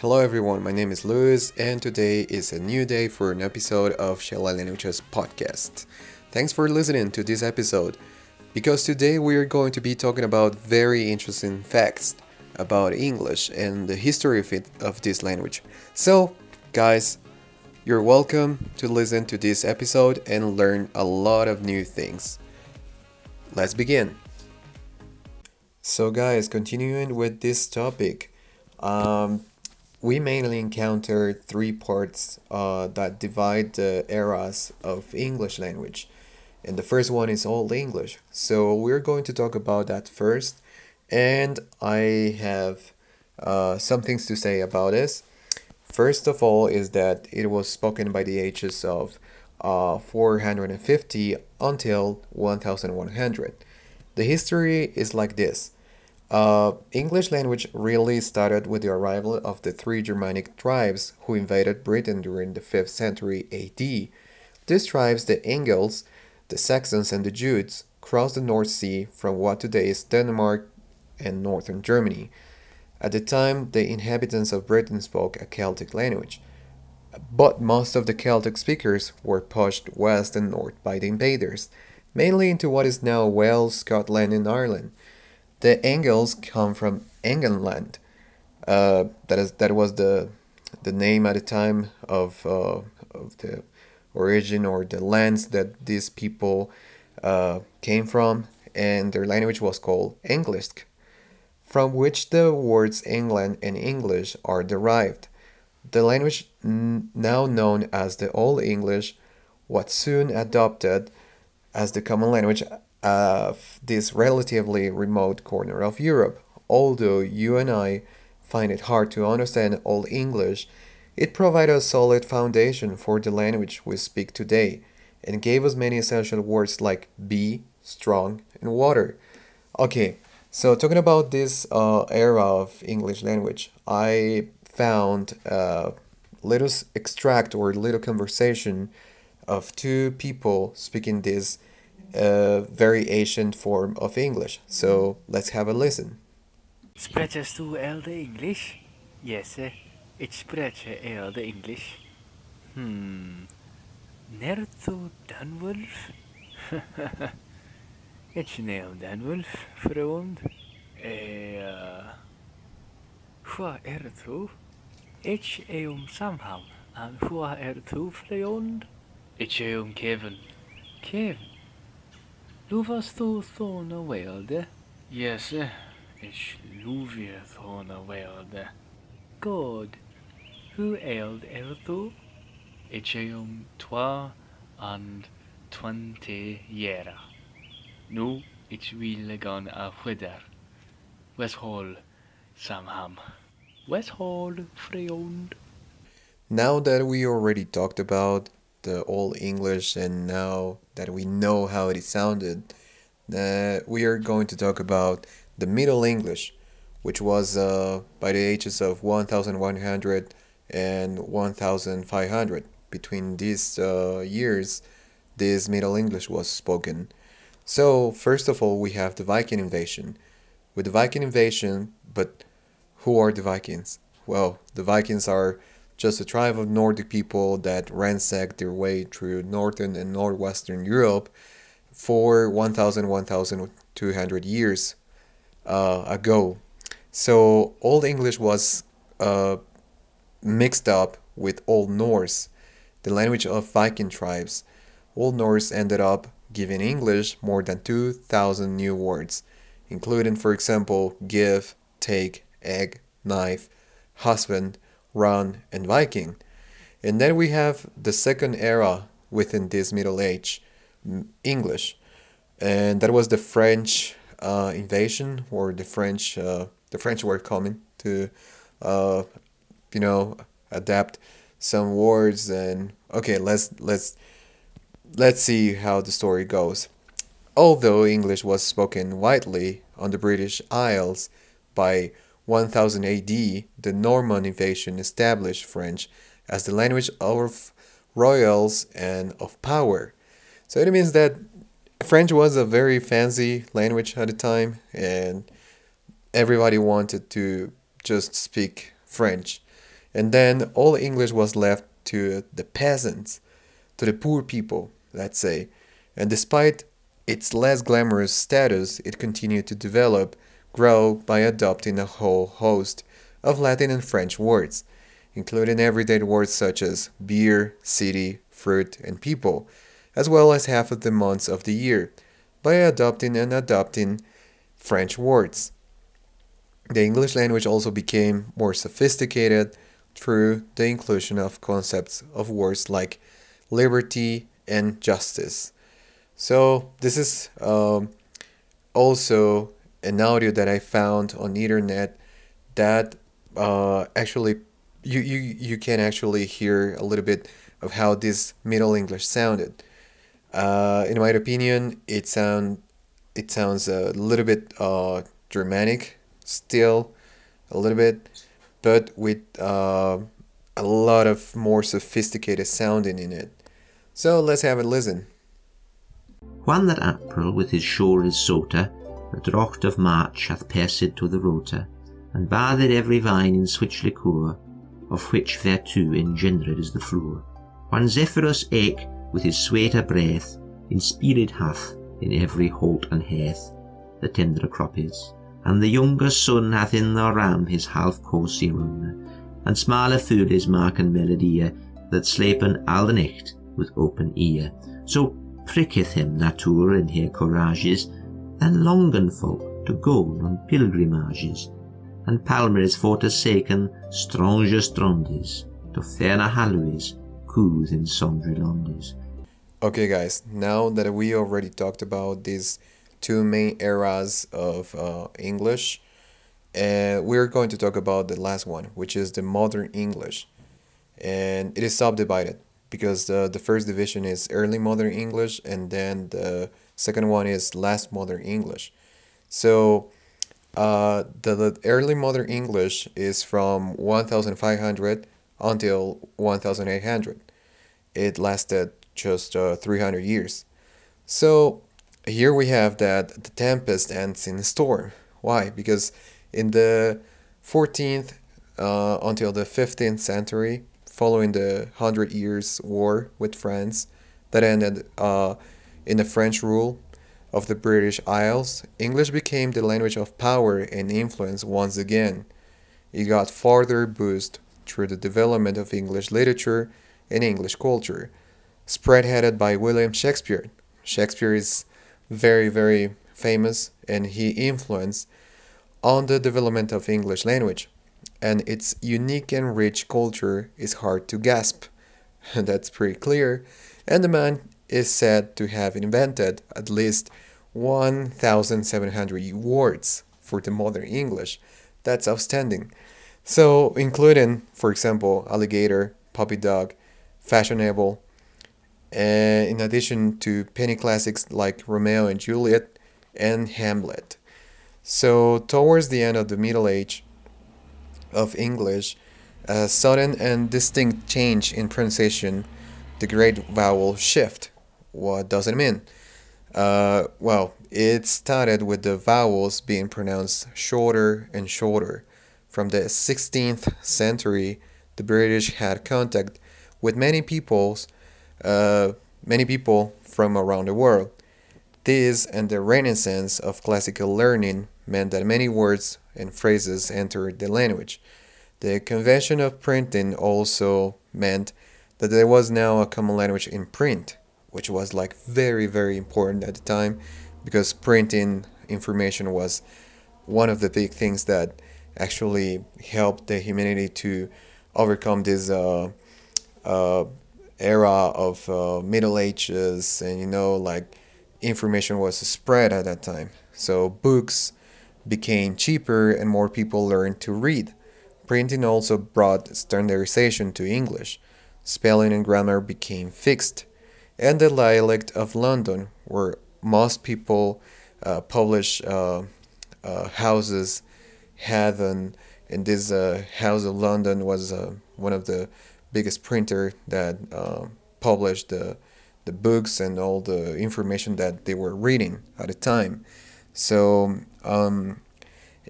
Hello everyone, my name is Luis, and today is a new day for an episode of Shella Languages podcast. Thanks for listening to this episode, because today we are going to be talking about very interesting facts about English and the history of it of this language. So, guys, you're welcome to listen to this episode and learn a lot of new things. Let's begin. So, guys, continuing with this topic, um, we mainly encounter three parts uh, that divide the eras of English language. And the first one is Old English. So we're going to talk about that first. And I have uh, some things to say about this. First of all, is that it was spoken by the ages of uh, 450 until 1100. The history is like this. Uh, English language really started with the arrival of the three Germanic tribes who invaded Britain during the 5th century AD. These tribes, the Angles, the Saxons, and the Jutes, crossed the North Sea from what today is Denmark and northern Germany. At the time, the inhabitants of Britain spoke a Celtic language, but most of the Celtic speakers were pushed west and north by the invaders, mainly into what is now Wales, Scotland, and Ireland. The Angles come from England. Uh, that is that was the the name at the time of uh, of the origin or the lands that these people uh, came from, and their language was called English, from which the words England and English are derived. The language n- now known as the Old English was soon adopted as the common language of this relatively remote corner of Europe. Although you and I find it hard to understand Old English, it provided a solid foundation for the language we speak today and gave us many essential words like be, strong, and water. Okay, so talking about this uh, era of English language, I found a little extract or little conversation of two people speaking this a very ancient form of English. So let's have a listen. Spreches du elde English? Yes, ik spreche elde English. Hmm. Nerto Danwolf? ik neem Danwolf, vriend. Eh, uh, Hva er du? Ik om Samham. En hva er du, vriend? Ik om Kevin. Kevin? Du varst du såna welde? Yes, ich luvie såna welde. God, who eld er du? Ich um twa and twenty year. Nu, ich will gan a whither. West Hall, Samham. West Hall, friend. Now that we already talked about the Old English and now that we know how it sounded, uh, we are going to talk about the Middle English, which was uh, by the ages of 1100 and 1500. Between these uh, years, this Middle English was spoken. So, first of all, we have the Viking invasion. With the Viking invasion, but who are the Vikings? Well, the Vikings are just a tribe of Nordic people that ransacked their way through northern and northwestern Europe for 1,000, 1,200 years uh, ago. So Old English was uh, mixed up with Old Norse, the language of Viking tribes. Old Norse ended up giving English more than 2,000 new words, including, for example, give, take, egg, knife, husband, run, and Viking. And then we have the second era within this Middle Age, English, and that was the French uh, invasion or the French uh, the French were coming to, uh, you know, adapt some words and okay, let's let's let's see how the story goes. Although English was spoken widely on the British Isles by 1000 AD, the Norman invasion established French as the language of royals and of power. So it means that French was a very fancy language at the time, and everybody wanted to just speak French. And then all English was left to the peasants, to the poor people, let's say. And despite its less glamorous status, it continued to develop, grow by adopting a whole host of Latin and French words, including everyday words such as beer, city, fruit, and people, as well as half of the months of the year, by adopting and adopting French words. The English language also became more sophisticated through the inclusion of concepts of words like liberty and justice. So this is um, also an audio that I found on the internet that uh, actually you, you you can actually hear a little bit of how this Middle English sounded. Uh, in my opinion, it sound it sounds a little bit uh, Germanic still, a little bit, but with uh, a lot of more sophisticated sounding in it. So let's have a listen. When that April with his shore is sota, the drocht of March hath pierced to the rota, and bathed every vine in switch liqueur, of which thereto engendered is the floor. When Zephyrus eke with his sweeter breath, in spirit hath in every holt and heath, the tender crop is, and the younger son hath in the ram his half cosy run, and smaller food is mark and melodie, that slepen al the night with open ear. So pricketh him nature in her courages, and longen folk to go on pilgrimages, and palmeres for to saken stranger strondes, to ferna halloes, coos in sundry londes. Okay, guys, now that we already talked about these two main eras of uh, English, uh, we're going to talk about the last one, which is the modern English. And it is subdivided because the, the first division is early modern English, and then the second one is last modern English. So, uh, the, the early modern English is from 1500 until 1800. It lasted just uh, 300 years. So, here we have that the tempest ends in a storm. Why? Because in the 14th uh, until the 15th century, following the Hundred Years' War with France that ended uh, in the French rule of the British Isles, English became the language of power and influence once again. It got further boost through the development of English literature and English culture, spearheaded by William Shakespeare. Shakespeare is very, very famous and he influenced on the development of English language. And its unique and rich culture is hard to grasp. That's pretty clear. And the man is said to have invented at least 1,700 words for the modern English. That's outstanding. So, including, for example, alligator, puppy dog, fashionable, uh, in addition to penny classics like Romeo and Juliet and Hamlet. So, towards the end of the Middle Age of English, a sudden and distinct change in pronunciation, the great vowel shift. What does it mean? Uh, well, it started with the vowels being pronounced shorter and shorter. From the 16th century, the British had contact with many peoples uh, many people from around the world. This and the renaissance of classical learning meant that many words and phrases entered the language. The convention of printing also meant that there was now a common language in print, which was like very, very important at the time because printing information was one of the big things that actually helped the humanity to overcome this uh, uh, era of uh, Middle Ages, and you know, like information was spread at that time. So books became cheaper and more people learned to read. Printing also brought standardization to English. Spelling and grammar became fixed. And the dialect of London, where most people uh, publish uh, uh, houses, had an, and this uh, house of London was uh, one of the biggest printer that uh, published the the books and all the information that they were reading at the time. So um,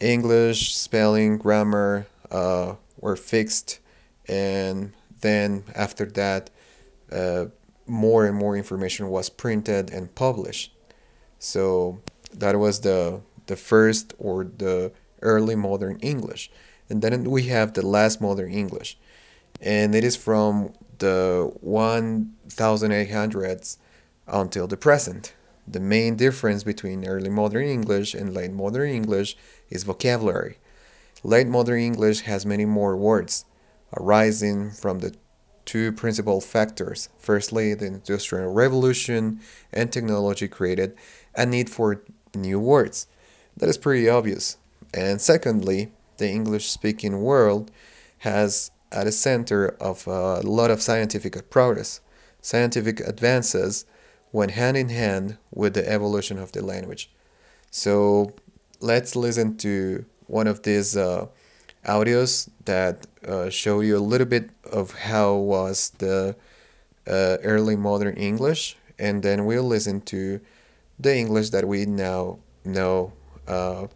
English spelling grammar uh, were fixed, and then after that, more and more information was printed and published. So that was the the first or the early modern English, and then we have the last modern English, and it is from the 1800s until the present. The main difference between early modern English and late modern English is vocabulary. Late modern English has many more words, arising from the two principal factors. Firstly, the Industrial Revolution and technology created a need for new words. That is pretty obvious. And secondly, the English speaking world has at the center of a lot of scientific progress. Scientific advances went hand in hand with the evolution of the language. So let's listen to one of these uh, audios that uh, show you a little bit of how was the uh, early modern English, and then we'll listen to the English that we now know uh,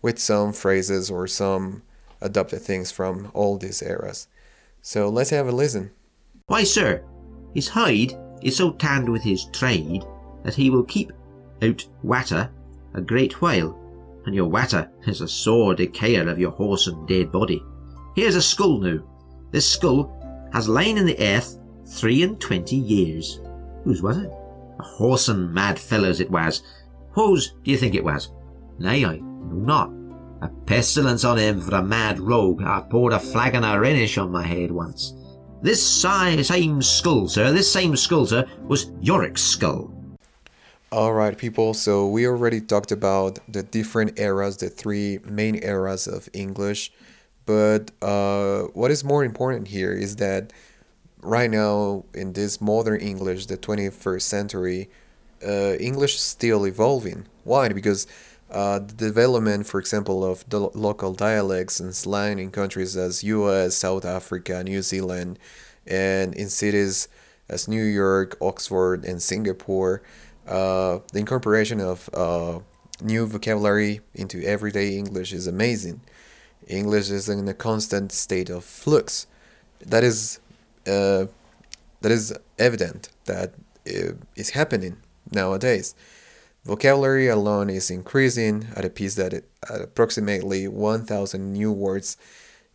with some phrases or some adopted things from all these eras. So let's have a listen. Why, sir, his hide is so tanned with his trade that he will keep out water a great while, and your water is a sore decayer of your horse and dead body. Here's a skull now. This skull has lain in the earth three and twenty years. Whose was it? A whoreson mad fellow's it was. Whose do you think it was? Nay, I know not. A pestilence on him for a mad rogue. I poured a flagon of Rhenish on my head once. This same skull, sir, this same skull, sir, was Yorick's skull. Alright, people, so we already talked about the different eras, the three main eras of English. But uh, what is more important here is that right now, in this modern English, the 21st century, uh, English is still evolving. Why? Because uh, the development, for example, of the local dialects and slang in countries as US, South Africa, New Zealand, and in cities as New York, Oxford, and Singapore, uh, the incorporation of uh, new vocabulary into everyday English is amazing. English is in a constant state of flux. That is, uh, that is evident that it is happening nowadays. Vocabulary alone is increasing at a pace that at approximately 1,000 new words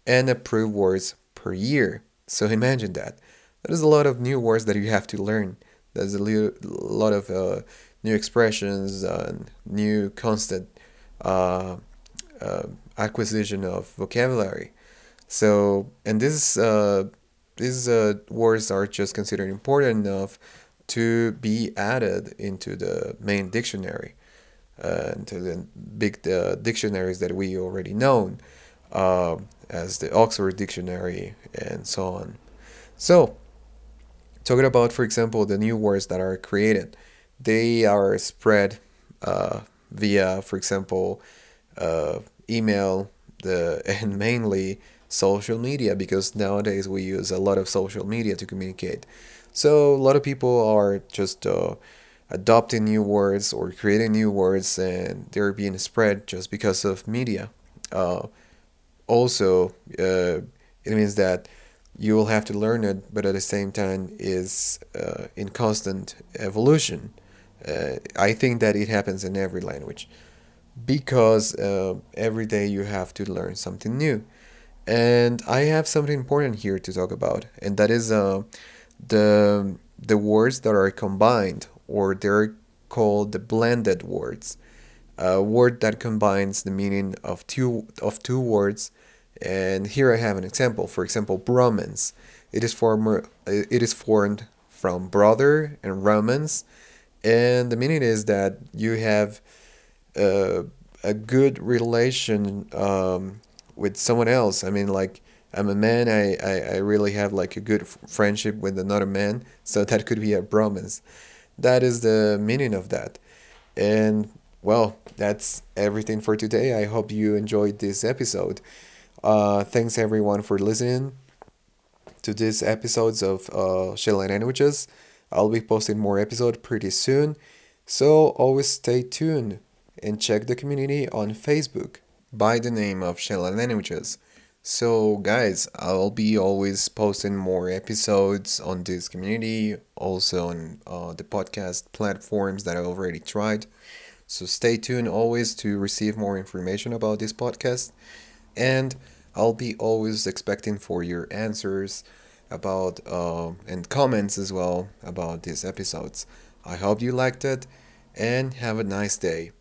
and approved words per year. So imagine that. That is a lot of new words that you have to learn. There's a lot of uh, new expressions and new constant uh, uh, acquisition of vocabulary. So, and uh, these uh, words are just considered important enough to be added into the main dictionary, into the big dictionaries that we already know, as the Oxford Dictionary and so on. So, talking about, for example, the new words that are created, they are spread uh, via, for example, uh, email, the and mainly social media because nowadays we use a lot of social media to communicate. So a lot of people are just uh, adopting new words or creating new words, and they're being spread just because of media. Uh, also, uh, it means that you will have to learn it, but at the same time is uh, in constant evolution. Uh, I think that it happens in every language because uh, every day you have to learn something new. And I have something important here to talk about, and that is the the words that are combined or they're called the blended words a word that combines the meaning of two of two words and here I have an example for example bromance. it is formed it is formed from brother and romance, and the meaning is that you have uh, a good relation um, with someone else I mean like I'm a man. I, I, I really have like a good friendship with another man. So that could be a bromance. That is the meaning of that. And well, that's everything for today. I hope you enjoyed this episode. Uh, thanks everyone for listening to these episodes of uh, Shell Languages. I'll be posting more episodes pretty soon. So always stay tuned and check the community on Facebook by the name of Shell Languages. So, guys, I'll be always posting more episodes on this community, also on uh, the podcast platforms that I already tried. So, stay tuned always to receive more information about this podcast. And I'll be always expecting for your answers about uh, and comments as well about these episodes. I hope you liked it and have a nice day.